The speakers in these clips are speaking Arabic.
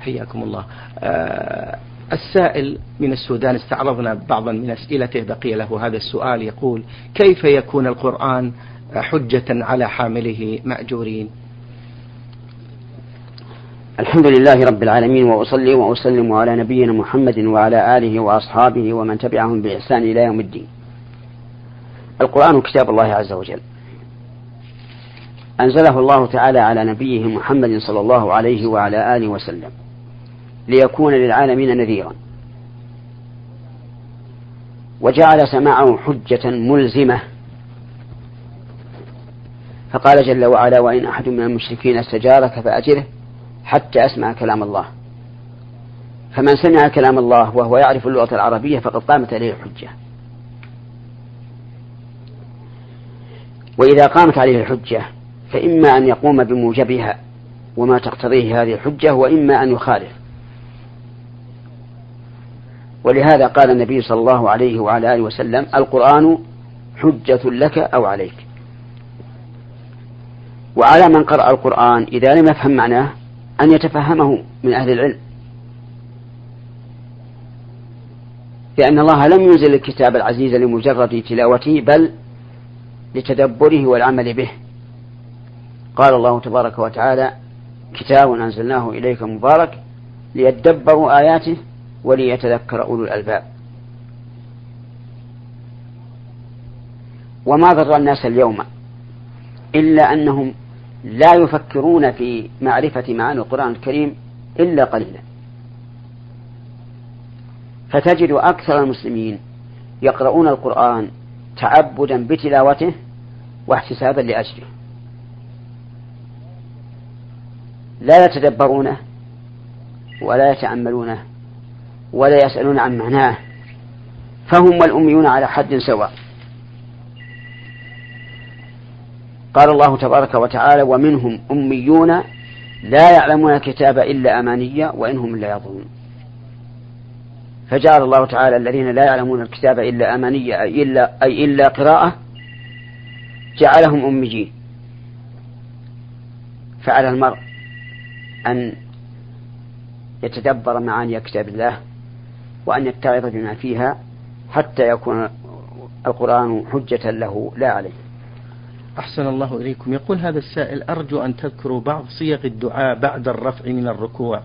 حياكم الله. آه السائل من السودان استعرضنا بعضا من أسئلته بقي له هذا السؤال يقول كيف يكون القرآن حجة على حامله مأجورين؟ الحمد لله رب العالمين وأصلي وأسلم على نبينا محمد وعلى آله وأصحابه ومن تبعهم بإحسان إلى يوم الدين. القرآن كتاب الله عز وجل. أنزله الله تعالى على نبيه محمد صلى الله عليه وعلى آله وسلم. ليكون للعالمين نذيرا. وجعل سماعه حجة ملزمة. فقال جل وعلا وإن أحد من المشركين استجارك فأجره حتى أسمع كلام الله. فمن سمع كلام الله وهو يعرف اللغة العربية فقد قامت عليه الحجة. وإذا قامت عليه الحجة فإما أن يقوم بموجبها وما تقتضيه هذه الحجة وإما أن يخالف. ولهذا قال النبي صلى الله عليه وعلى آله وسلم القرآن حجة لك أو عليك. وعلى من قرأ القرآن إذا لم يفهم معناه أن يتفهمه من أهل العلم. لأن الله لم ينزل الكتاب العزيز لمجرد تلاوته بل لتدبره والعمل به. قال الله تبارك وتعالى كتاب أنزلناه إليك مبارك ليدبروا آياته وليتذكر أولو الألباب. وما ضر الناس اليوم إلا أنهم لا يفكرون في معرفة معاني القرآن الكريم إلا قليلا. فتجد أكثر المسلمين يقرؤون القرآن تعبدا بتلاوته واحتسابا لأجله. لا يتدبرونه ولا يتأملونه. ولا يسألون عن معناه. فهم والأميون على حد سواء. قال الله تبارك وتعالى ومنهم أميون لا يعلمون الكتاب إلا أمانية وإنهم لا يظنون فجعل الله تعالى الذين لا يعلمون الكتاب إلا أمانية أي إلا, أي إلا قراءة جعلهم أميين. فعلى المرء أن يتدبر معاني كتاب الله وأن يتعظ بما فيها حتى يكون القرآن حجة له لا عليه. أحسن الله إليكم. يقول هذا السائل أرجو أن تذكروا بعض صيغ الدعاء بعد الرفع من الركوع.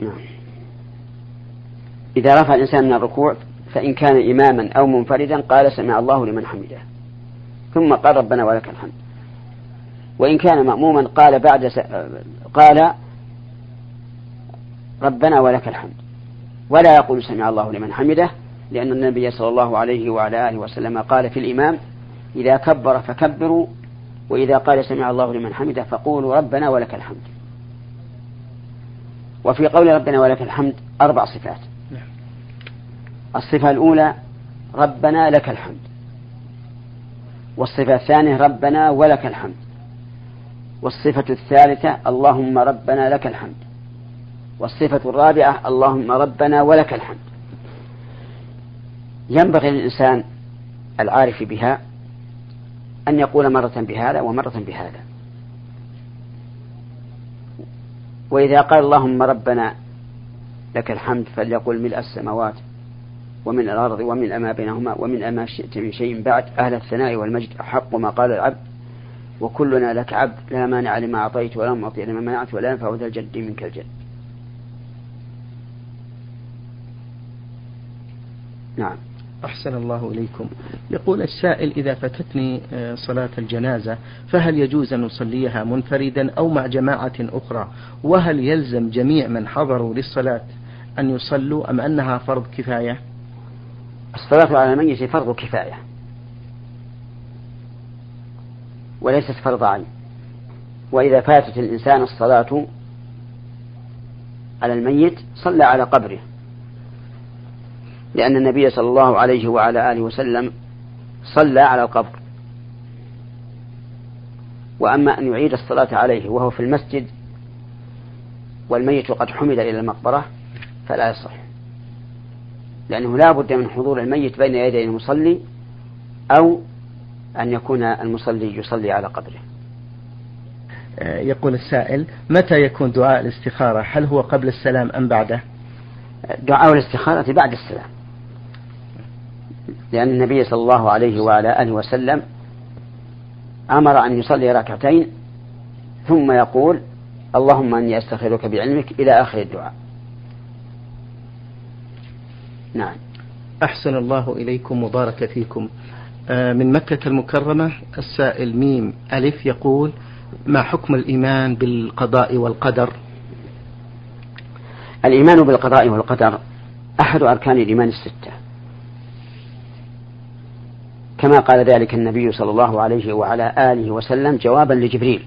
نعم. إذا رفع الإنسان من الركوع فإن كان إماما أو منفردا قال سمع الله لمن حمده. ثم قال ربنا ولك الحمد. وإن كان مأموما قال بعد س... قال ربنا ولك الحمد. ولا يقول سمع الله لمن حمده لأن النبي صلى الله عليه وعلى آله وسلم قال في الإمام إذا كبر فكبروا وإذا قال سمع الله لمن حمده فقولوا ربنا ولك الحمد. وفي قول ربنا ولك الحمد أربع صفات. نعم. الصفة الأولى ربنا لك الحمد. والصفة الثانية ربنا ولك الحمد. والصفة الثالثة اللهم ربنا لك الحمد. والصفة الرابعة اللهم ربنا ولك الحمد. ينبغي للإنسان العارف بها أن يقول مرة بهذا ومرة بهذا. وإذا قال اللهم ربنا لك الحمد فليقل ملء السماوات ومن الأرض ومن ما بينهما ومن ما شئت من شيء بعد. أهل الثناء والمجد أحق ما قال العبد. وكلنا لك عبد. لا مانع لما أعطيت ولا معطي لما منعت ولا ينفع ذا الجد منك الجد. نعم. أحسن الله إليكم. يقول السائل إذا فاتتني آه، صلاة الجنازة فهل يجوز أن أصليها منفردا أو مع جماعة أخرى؟ وهل يلزم جميع من حضروا للصلاة أن يصلوا أم أنها فرض كفاية؟ الصلاة على الميت فرض كفاية. وليست فرض عين. وإذا فاتت الإنسان الصلاة على الميت صلى على قبره. لأن النبي صلى الله عليه وعلى آله وسلم صلى على القبر. وأما أن يعيد الصلاة عليه وهو في المسجد والميت قد حمل إلى المقبرة فلا يصح. لأنه لا بد من حضور الميت بين يدي المصلي أو أن يكون المصلي يصلي على قبره. يقول السائل متى يكون دعاء الاستخارة؟ هل هو قبل السلام أم بعده؟ دعاء الاستخارة بعد السلام. لأن النبي صلى الله عليه وعلى آله وسلم أمر أن يصلي ركعتين ثم يقول اللهم أني أستخيرك بعلمك إلى آخر الدعاء. نعم. أحسن الله إليكم وبارك فيكم. آه، من مكة المكرمة السائل ميم ألف يقول ما حكم الإيمان بالقضاء والقدر؟ الإيمان بالقضاء والقدر أحد أركان الإيمان الستة. كما قال ذلك النبي صلى الله عليه وعلى آله وسلم جوابا لجبريل.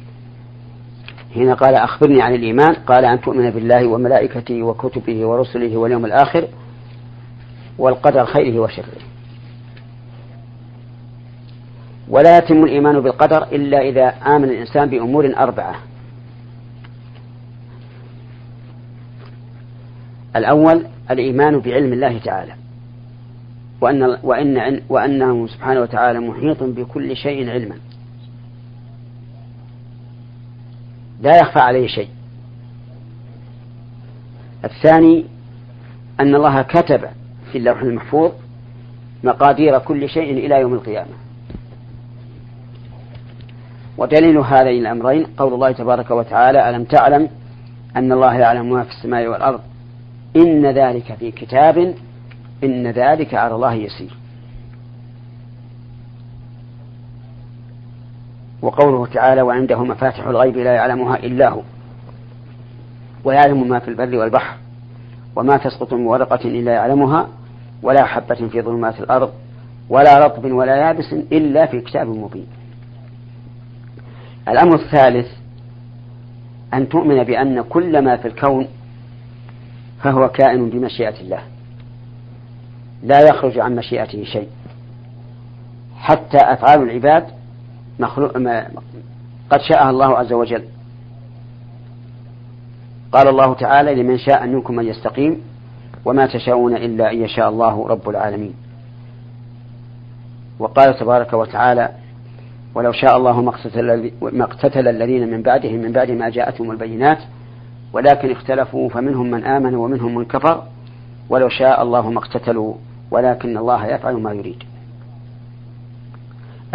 حين قال أخبرني عن الإيمان قال أن تؤمن بالله وملائكته وكتبه ورسله واليوم الآخر والقدر خيره وشره. ولا يتم الإيمان بالقدر إلا إذا آمن الإنسان بأمور أربعة. الأول الإيمان بعلم الله تعالى. وأن وإن وأنه سبحانه وتعالى محيط بكل شيء علما. لا يخفى عليه شيء. الثاني أن الله كتب في اللوح المحفوظ مقادير كل شيء إلى يوم القيامة. ودليل هذين الأمرين قول الله تبارك وتعالى ألم تعلم أن الله يعلم ما في السماء والأرض؟ إن ذلك في كتاب إن ذلك على الله يسير. وقوله تعالى وعنده مفاتح الغيب لا يعلمها إلا هو ويعلم ما في البر والبحر وما تسقط من ورقة إلا يعلمها ولا حبة في ظلمات الأرض ولا رطب ولا يابس إلا في كتاب مبين. الأمر الثالث أن تؤمن بأن كل ما في الكون فهو كائن بمشيئة الله. لا يخرج عن مشيئته شيء. حتى أفعال العباد مخلوق قد شاءها الله عز وجل. قال الله تعالى لمن شاء منكم أن يستقيم وما تشاءون إلا أن يشاء الله رب العالمين. وقال تبارك وتعالى ولو شاء الله ما اقتتل الذين من بعدهم من بعد ما جاءتهم البينات ولكن اختلفوا فمنهم من آمن ومنهم من كفر ولو شاء الله ما اقتتلوا. ولكن الله يفعل ما يريد.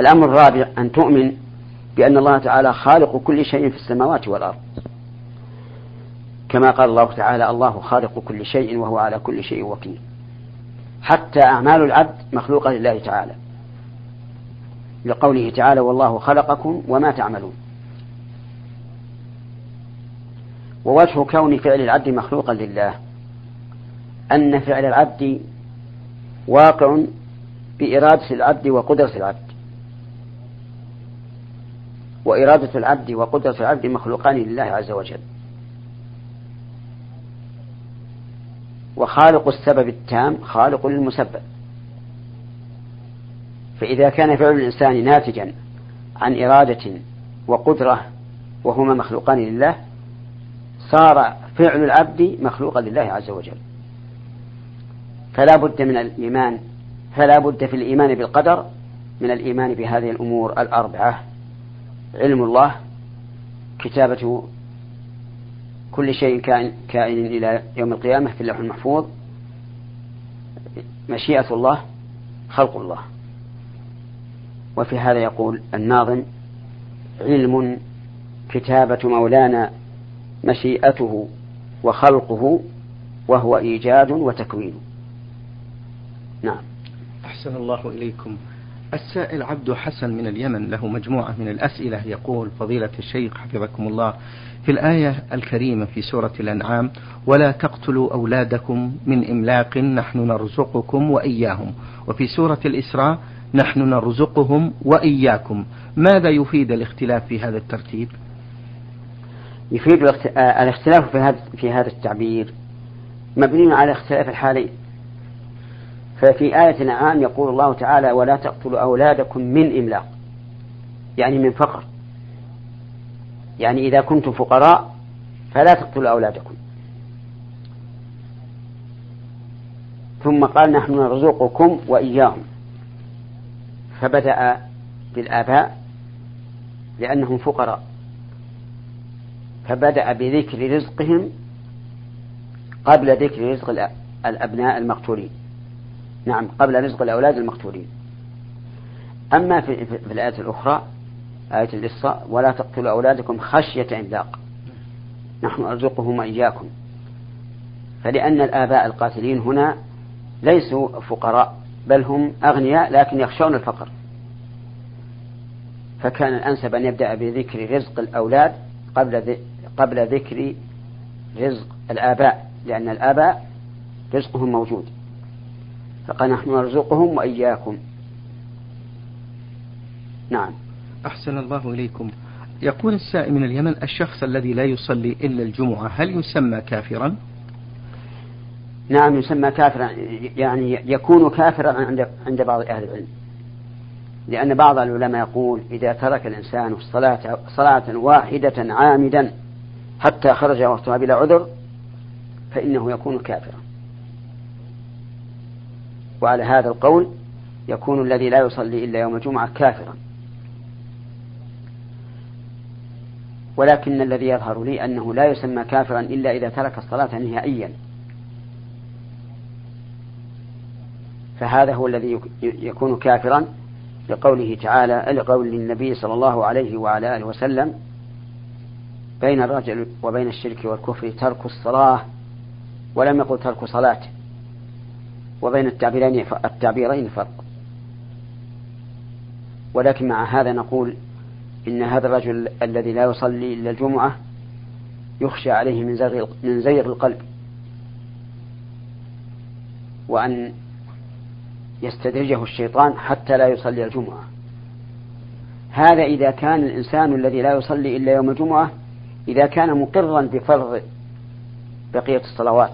الأمر الرابع أن تؤمن بأن الله تعالى خالق كل شيء في السماوات والأرض. كما قال الله تعالى الله خالق كل شيء وهو على كل شيء وكيل. حتى أعمال العبد مخلوقة لله تعالى. لقوله تعالى والله خلقكم وما تعملون. ووجه كون فعل العبد مخلوقا لله. أن فعل العبد واقع بإرادة العبد وقدرة العبد. وإرادة العبد وقدرة العبد مخلوقان لله عز وجل. وخالق السبب التام خالق للمسبب. فإذا كان فعل الإنسان ناتجا عن إرادة وقدرة وهما مخلوقان لله صار فعل العبد مخلوقا لله عز وجل. فلا بد من الإيمان فلا بد في الإيمان بالقدر من الإيمان بهذه الأمور الأربعة. علم الله كتابة كل شيء كائن, إلى يوم القيامة في اللوح المحفوظ مشيئة الله خلق الله. وفي هذا يقول الناظم علم كتابة مولانا مشيئته وخلقه وهو إيجاد وتكوين. نعم. أحسن الله إليكم. السائل عبد حسن من اليمن له مجموعة من الأسئلة يقول فضيلة الشيخ حفظكم الله في الآية الكريمة في سورة الأنعام ولا تقتلوا أولادكم من إملاق نحن نرزقكم وإياهم. وفي سورة الإسراء نحن نرزقهم وإياكم. ماذا يفيد الاختلاف في هذا الترتيب؟ يفيد آه، الاختلاف في هذا في هذا التعبير مبني على اختلاف الحالين. ففي آية الأنعام يقول الله تعالى ولا تقتلوا أولادكم من إملاق. يعني من فقر. يعني إذا كنتم فقراء فلا تقتلوا أولادكم. ثم قال نحن نرزقكم وإياهم. فبدأ بالآباء لأنهم فقراء. فبدأ بذكر رزقهم قبل ذكر رزق الأبناء المقتولين. نعم قبل رزق الأولاد المقتولين. أما في, في الآية الأخرى آية الإصاء ولا تقتلوا أولادكم خشية إملاق نحن نرزقهم وإياكم. فلأن الآباء القاتلين هنا ليسوا فقراء بل هم أغنياء لكن يخشون الفقر. فكان الأنسب أن يبدأ بذكر رزق الأولاد قبل قبل ذكر رزق الآباء لأن الآباء رزقهم موجود. فقال نحن نرزقهم وإياكم. نعم. أحسن الله إليكم. يقول السائل من اليمن الشخص الذي لا يصلي إلا الجمعة هل يسمى كافرا؟ نعم يسمى كافرا. يعني يكون كافرا عند عند بعض أهل العلم. لأن بعض العلماء يقول إذا ترك الإنسان الصلاة صلاة واحدة عامدا حتى خرج وقتها بلا عذر فإنه يكون كافرا. وعلى هذا القول يكون الذي لا يصلي إلا يوم الجمعة كافرا. ولكن الذي يظهر لي أنه لا يسمى كافرا إلا إذا ترك الصلاة نهائيا. فهذا هو الذي يكون كافرا لقوله تعالى لقول النبي صلى الله عليه وعلى آله وسلم بين الرجل وبين الشرك والكفر ترك الصلاة ولم يقل ترك صلاة وبين التعبيرين التعبيرين فرق. ولكن مع هذا نقول إن هذا الرجل الذي لا يصلي إلا الجمعة يخشى عليه من زيغ من زيغ القلب. وأن يستدرجه الشيطان حتى لا يصلي الجمعة. هذا إذا كان الإنسان الذي لا يصلي إلا يوم الجمعة إذا كان مقرا بفرض بقية الصلوات.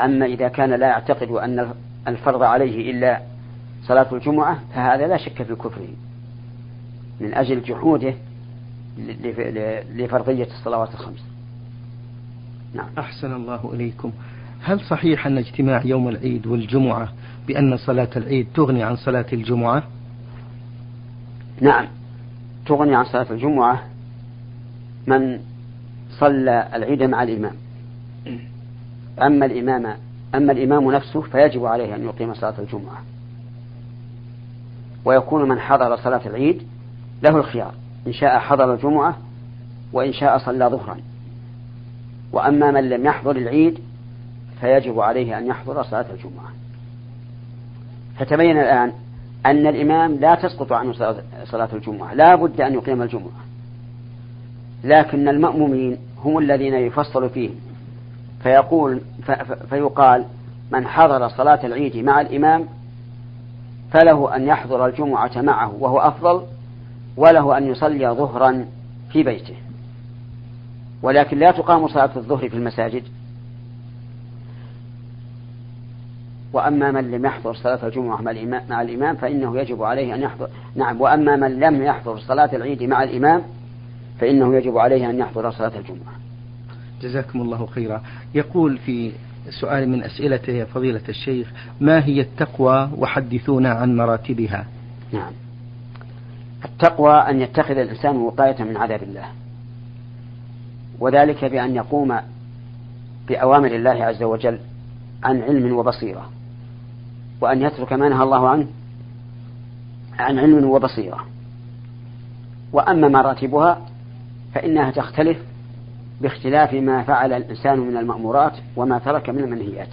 أما إذا كان لا يعتقد أن الفرض عليه إلا صلاة الجمعة فهذا لا شك في كفره. من أجل جحوده لفرضية الصلوات الخمس. نعم. أحسن الله إليكم. هل صحيح أن اجتماع يوم العيد والجمعة بأن صلاة العيد تغني عن صلاة الجمعة؟ نعم. تغني عن صلاة الجمعة من صلى العيد مع الإمام. أما الإمام أما الإمام نفسه فيجب عليه أن يقيم صلاة الجمعة. ويكون من حضر صلاة العيد له الخيار إن شاء حضر الجمعة وإن شاء صلى ظهرا. وأما من لم يحضر العيد فيجب عليه أن يحضر صلاة الجمعة. فتبين الآن أن الإمام لا تسقط عنه صلاة الجمعة لا بد أن يقيم الجمعة. لكن المأمومين هم الذين يفصل فيه فيقول فيقال من حضر صلاة العيد مع الإمام فله أن يحضر الجمعة معه وهو أفضل وله أن يصلي ظهرا في بيته. ولكن لا تقام صلاة الظهر في المساجد. وأما من لم يحضر صلاة الجمعة مع الإمام, فإنه يجب عليه أن يحضر. نعم وأما من لم يحضر صلاة العيد مع الإمام فإنه يجب عليه أن يحضر صلاة الجمعة. جزاكم الله خيرا. يقول في سؤال من أسئلته يا فضيلة الشيخ ما هي التقوى وحدثونا عن مراتبها؟ نعم. التقوى أن يتخذ الإنسان وقاية من عذاب الله. وذلك بأن يقوم بأوامر الله عز وجل عن علم وبصيرة. وأن يترك ما نهى الله عنه عن علم وبصيرة. وأما مراتبها فإنها تختلف باختلاف ما فعل الإنسان من المأمورات وما ترك من المنهيات.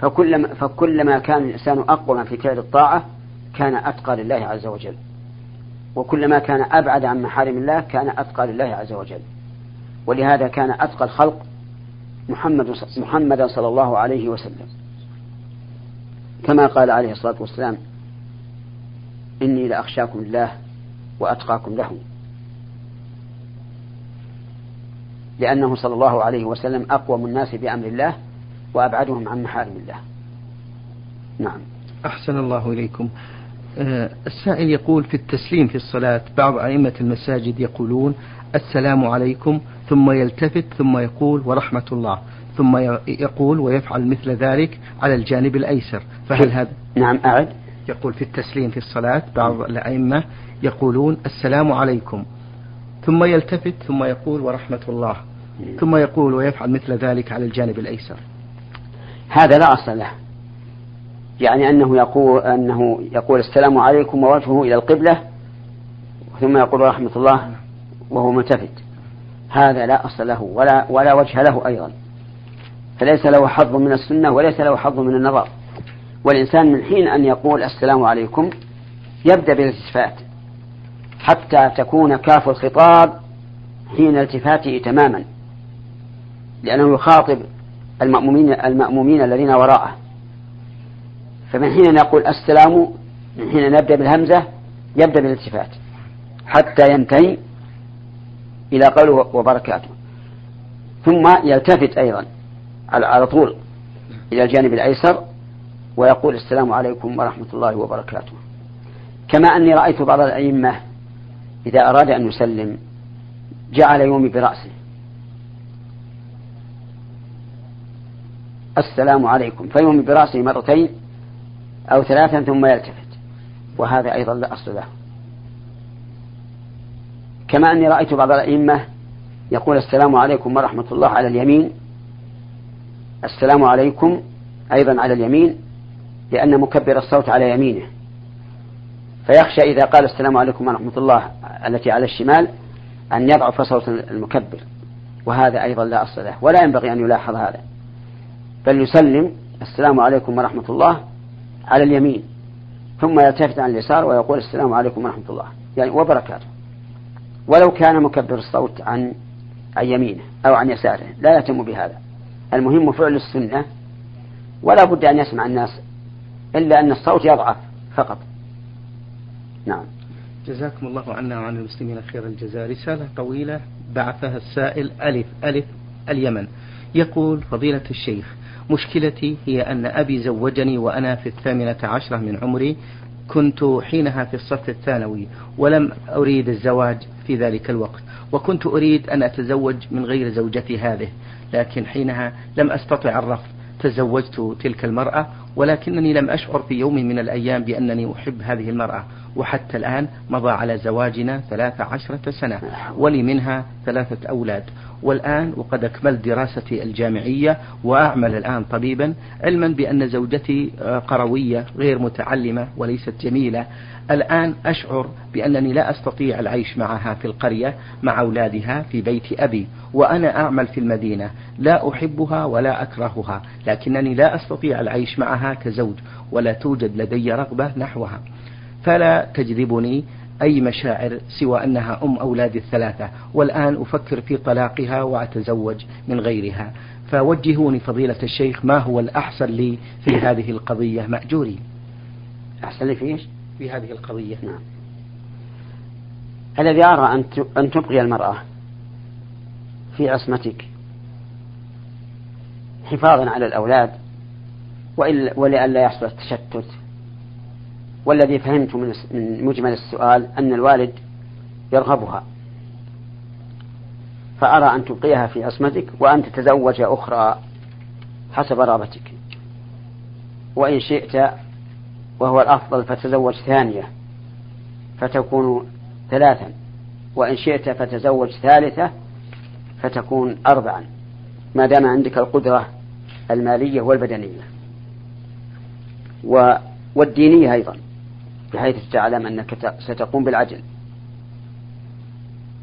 فكلما, فكلما كان الإنسان أقوى في فعل الطاعة كان أتقى لله عز وجل. وكلما كان أبعد عن محارم الله كان أتقى لله عز وجل. ولهذا كان أتقى الخلق محمد محمدا صلى الله عليه وسلم. كما قال عليه الصلاة والسلام إني لأخشاكم الله وأتقاكم له. لأنه صلى الله عليه وسلم أقوم الناس بأمر الله وأبعدهم عن محارم الله. نعم. أحسن الله إليكم. آه، السائل يقول في التسليم في الصلاة بعض أئمة المساجد يقولون السلام عليكم ثم يلتفت ثم يقول ورحمة الله ثم يقول ويفعل مثل ذلك على الجانب الأيسر. فهل هذا؟ نعم أعد. يقول في التسليم في الصلاة بعض الأئمة يقولون السلام عليكم. ثم يلتفت ثم يقول ورحمة الله. ثم يقول ويفعل مثل ذلك على الجانب الأيسر. هذا لا أصل له. يعني أنه يقول أنه يقول السلام عليكم ووجهه إلى القبلة ثم يقول رحمة الله وهو ملتفت. هذا لا أصل له ولا ولا وجه له أيضا. فليس له حظ من السنة وليس له حظ من النظر. والإنسان من حين أن يقول السلام عليكم يبدأ بالالتفات. حتى تكون كاف الخطاب حين التفاته تماما لأنه يخاطب المأمومين المأمومين الذين وراءه. فمن حين يقول السلام من حين نبدأ بالهمزة يبدأ بالالتفات حتى ينتهي إلى قوله وبركاته. ثم يلتفت أيضا على طول إلى الجانب الأيسر ويقول السلام عليكم ورحمة الله وبركاته. كما أني رأيت بعض الأئمة إذا أراد أن يسلم جعل يومي برأسه. السلام عليكم. فيومي برأسه مرتين أو ثلاثا ثم يلتفت. وهذا أيضا لا أصل له. كما أني رأيت بعض الأئمة يقول السلام عليكم ورحمة الله على اليمين السلام عليكم أيضا على اليمين لأن مكبر الصوت على يمينه. فيخشى إذا قال السلام عليكم ورحمة الله التي على الشمال أن يضعف صوت المكبر وهذا أيضا لا أصل له ولا ينبغي أن يلاحظ هذا. بل يسلم السلام عليكم ورحمة الله على اليمين ثم يلتفت عن اليسار ويقول السلام عليكم ورحمة الله يعني وبركاته. ولو كان مكبر الصوت عن عن يمينه أو عن يساره لا يهتم بهذا. المهم فعل السنة ولا بد أن يسمع الناس إلا أن الصوت يضعف فقط. نعم. جزاكم الله عنا وعن المسلمين خير الجزاء. رسالة طويلة بعثها السائل ألف ألف اليمن. يقول فضيلة الشيخ مشكلتي هي أن أبي زوجني وأنا في الثامنة عشرة من عمري كنت حينها في الصف الثانوي ولم أريد الزواج في ذلك الوقت وكنت أريد أن أتزوج من غير زوجتي هذه لكن حينها لم أستطع الرفض. تزوجت تلك المرأة ولكنني لم أشعر في يوم من الأيام بأنني أحب هذه المرأة. وحتى الآن مضى على زواجنا ثلاث عشرة سنة ولي منها ثلاثة أولاد. والآن وقد أكملت دراستي الجامعية وأعمل الآن طبيبا علما بأن زوجتي قروية غير متعلمة وليست جميلة. الآن أشعر بأنني لا أستطيع العيش معها في القرية مع أولادها في بيت أبي وأنا أعمل في المدينة. لا أحبها ولا أكرهها لكنني لا أستطيع العيش معها كزوج ولا توجد لدي رغبة نحوها. فلا تجذبني أي مشاعر سوى أنها أم أولادي الثلاثة والآن أفكر في طلاقها وأتزوج من غيرها. فوجهوني فضيلة الشيخ ما هو الأحسن لي في هذه القضية؟ مأجوري. أحسن لي في إيش؟ في هذه القضية. نعم. الذي أرى أن تبقي المرأة في عصمتك حفاظا على الأولاد ولئلا يحصل التشتت. والذي فهمت من مجمل السؤال أن الوالد يرغبها. فأرى أن تبقيها في عصمتك وأن تتزوج أخرى حسب رغبتك. وإن شئت وهو الأفضل فتزوج ثانية فتكون ثلاثا. وإن شئت فتزوج ثالثة فتكون أربعا. ما دام عندك القدرة المالية والبدنية. والدينية أيضا. بحيث تعلم أنك ستقوم بالعجل.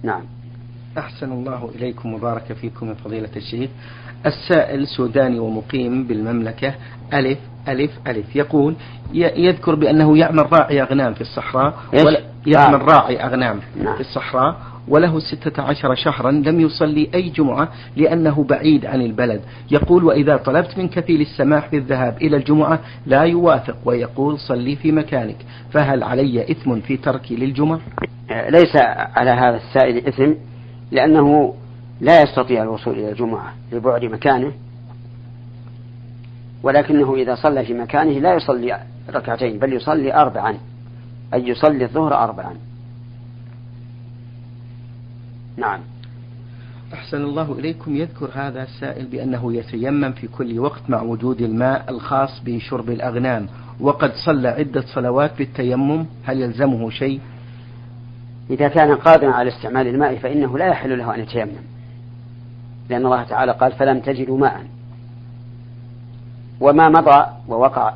نعم. أحسن الله إليكم وبارك فيكم من فضيلة الشيخ. السائل سوداني ومقيم بالمملكة. ألف ألف ألف. يقول يذكر بأنه يعمل راعي أغنام في الصحراء يعمل راعي أغنام نعم. في الصحراء وله ستة عشر شهرا لم يصلي أي جمعة لأنه بعيد عن البلد. يقول وإذا طلبت من كفيل السماح بالذهاب إلى الجمعة لا يوافق ويقول صلي في مكانك. فهل علي إثم في تركي للجمعة؟ ليس على هذا السائل إثم لأنه لا يستطيع الوصول إلى الجمعة لبعد مكانه ولكنه إذا صلى في مكانه لا يصلي ركعتين بل يصلي أربعا أي يصلي الظهر أربعا. نعم. أحسن الله إليكم. يذكر هذا السائل بأنه يتيمم في كل وقت مع وجود الماء الخاص بشرب الأغنام وقد صلى عدة صلوات بالتيمم. هل يلزمه شيء؟ إذا كان قادرا على استعمال الماء فإنه لا يحل له أن يتيمم لأن الله تعالى قال فلم تجدوا ماء. وما مضى ووقع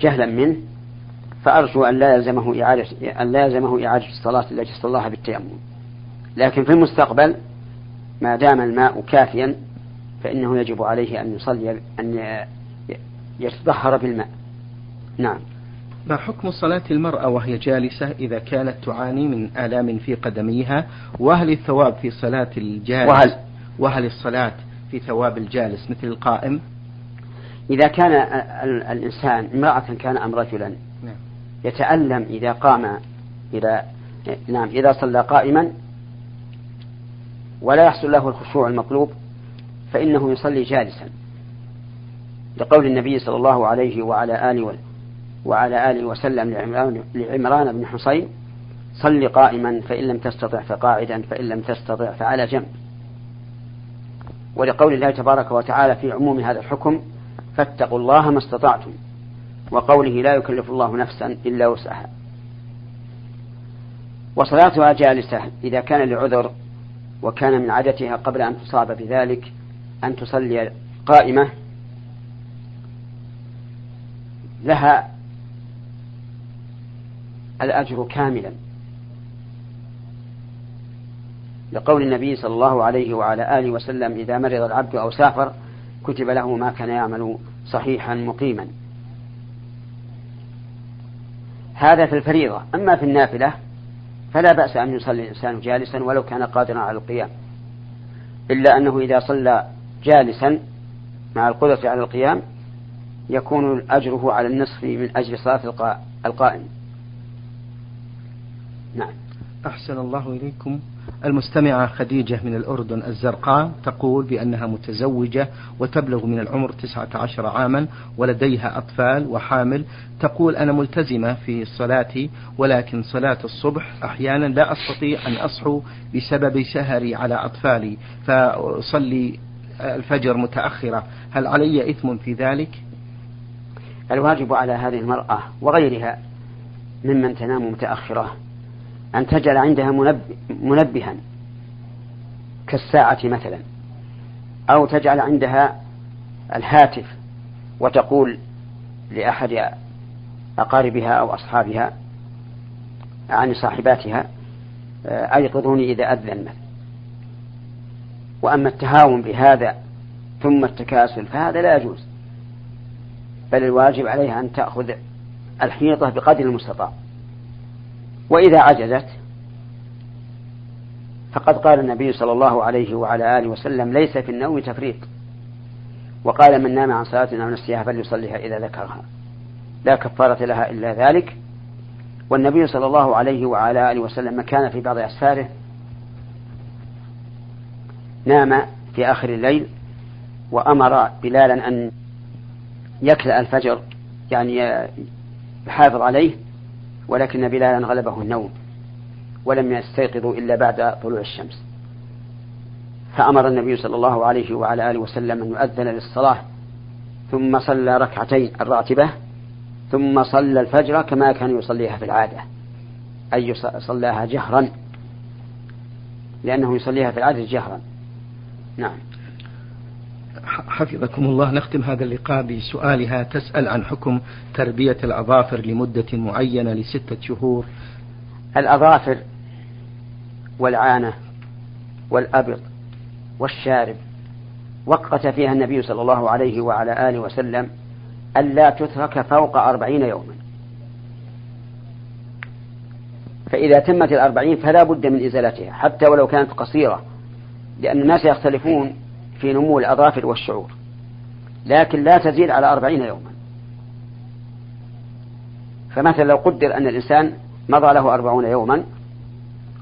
جهلا منه فأرجو أن لا يلزمه إعادة أن لا يلزمه إعادة الصلاة التي صلاها بالتيمم. لكن في المستقبل ما دام الماء كافيا فإنه يجب عليه أن يصلي أن يتطهر بالماء. نعم. ما حكم صلاة المرأة وهي جالسة إذا كانت تعاني من آلام في قدميها؟ وهل الثواب في صلاة الجالس؟ وهل, وهل الصلاة في ثواب الجالس مثل القائم؟ إذا كان الإنسان امرأة كان أم رجلا؟ نعم. يتألم إذا قام إذا نعم إذا صلى قائما ولا يحصل له الخشوع المطلوب فإنه يصلي جالسا. لقول النبي صلى الله عليه وعلى آله وعلى آله وسلم لعمران, بن حصين صل قائما فإن لم تستطع فقاعدا فإن لم تستطع فعلى جنب. ولقول الله تبارك وتعالى في عموم هذا الحكم فاتقوا الله ما استطعتم وقوله لا يكلف الله نفسا إلا وسعها. وصلاتها جالسة إذا كان لعذر وكان من عادتها قبل أن تصاب بذلك أن تصلي قائمة لها الأجر كاملا. لقول النبي صلى الله عليه وعلى آله وسلم إذا مرض العبد أو سافر كتب له ما كان يعمل صحيحا مقيما. هذا في الفريضة. أما في النافلة فلا بأس أن يصلي الإنسان جالسا ولو كان قادرا على القيام. إلا أنه إذا صلى جالسا مع القدرة على القيام يكون أجره على النصف من أجل صلاة القائم. نعم. أحسن الله إليكم. المستمعة خديجة من الأردن الزرقاء تقول بأنها متزوجة وتبلغ من العمر 19 عاما ولديها أطفال وحامل تقول أنا ملتزمة في صلاتي ولكن صلاة الصبح أحيانا لا أستطيع أن أصحو بسبب سهري على أطفالي فأصلي الفجر متأخرة هل علي إثم في ذلك؟ الواجب على هذه المرأة وغيرها ممن تنام متأخرة أن تجعل عندها منبها كالساعة مثلا. أو تجعل عندها الهاتف وتقول لأحد أقاربها أو أصحابها عن صاحباتها آه، أيقظوني إذا أذن وأما التهاون بهذا ثم التكاسل فهذا لا يجوز. بل الواجب عليها أن تأخذ الحيطة بقدر المستطاع. وإذا عجزت فقد قال النبي صلى الله عليه وعلى آله وسلم ليس في النوم تفريط. وقال من نام عن صلاة أو نسيها فليصليها إذا ذكرها. لا كفارة لها إلا ذلك. والنبي صلى الله عليه وعلى آله وسلم كان في بعض أسفاره نام في آخر الليل وأمر بلالا أن يكلأ الفجر يعني يحافظ عليه. ولكن بلالا غلبه النوم ولم يستيقظوا إلا بعد طلوع الشمس. فأمر النبي صلى الله عليه وعلى آله وسلم أن يؤذن للصلاة ثم صلى ركعتين الراتبة ثم صلى الفجر كما كان يصليها في العادة أي صلاها جهرا لأنه يصليها في العادة جهرا. نعم. حفظكم الله. نختم هذا اللقاء بسؤالها. تسأل عن حكم تربية الأظافر لمدة معينة لستة شهور. الأظافر والعانة والأبط والشارب. وقت فيها النبي صلى الله عليه وعلى آله وسلم ألا تترك فوق أربعين يوما. فإذا تمت الأربعين فلا بد من إزالتها حتى ولو كانت قصيرة لأن الناس يختلفون في نمو الأظافر والشعور لكن لا تزيد على أربعين يوما. فمثلا لو قدر أن الإنسان مضى له أربعون يوما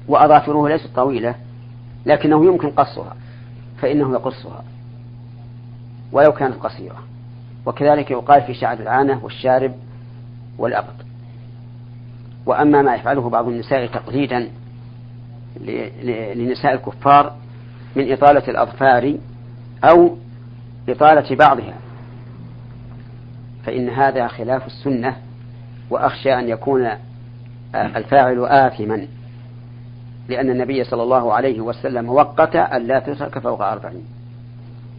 وأظافره ليست طويلة لكنه يمكن قصها فإنه يقصها ولو كانت قصيرة. وكذلك يقال في شعر العانة والشارب والأبط. وأما ما يفعله بعض النساء تقليدا لنساء الكفار من إطالة الأظفار أو إطالة بعضها. فإن هذا خلاف السنة وأخشى أن يكون الفاعل آثما لأن النبي صلى الله عليه وسلم وقت أن لا تترك فوق أربعين.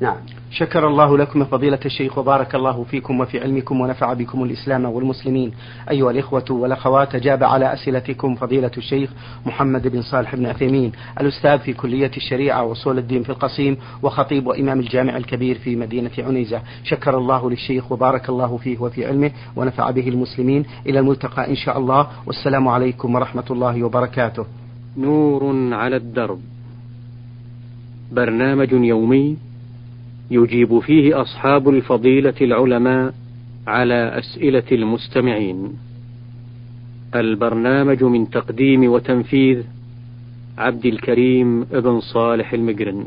نعم. شكر الله لكم فضيلة الشيخ وبارك الله فيكم وفي علمكم ونفع بكم الإسلام والمسلمين. أيها الإخوة والأخوات أجاب على أسئلتكم فضيلة الشيخ محمد بن صالح بن عثيمين الأستاذ في كلية الشريعة وأصول الدين في القصيم وخطيب وإمام الجامع الكبير في مدينة عنيزة. شكر الله للشيخ وبارك الله فيه وفي علمه ونفع به المسلمين. إلى الملتقى إن شاء الله. والسلام عليكم ورحمة الله وبركاته. نور على الدرب. برنامج يومي يجيب فيه أصحاب الفضيلة العلماء على أسئلة المستمعين. البرنامج من تقديم وتنفيذ عبد الكريم بن صالح المقرن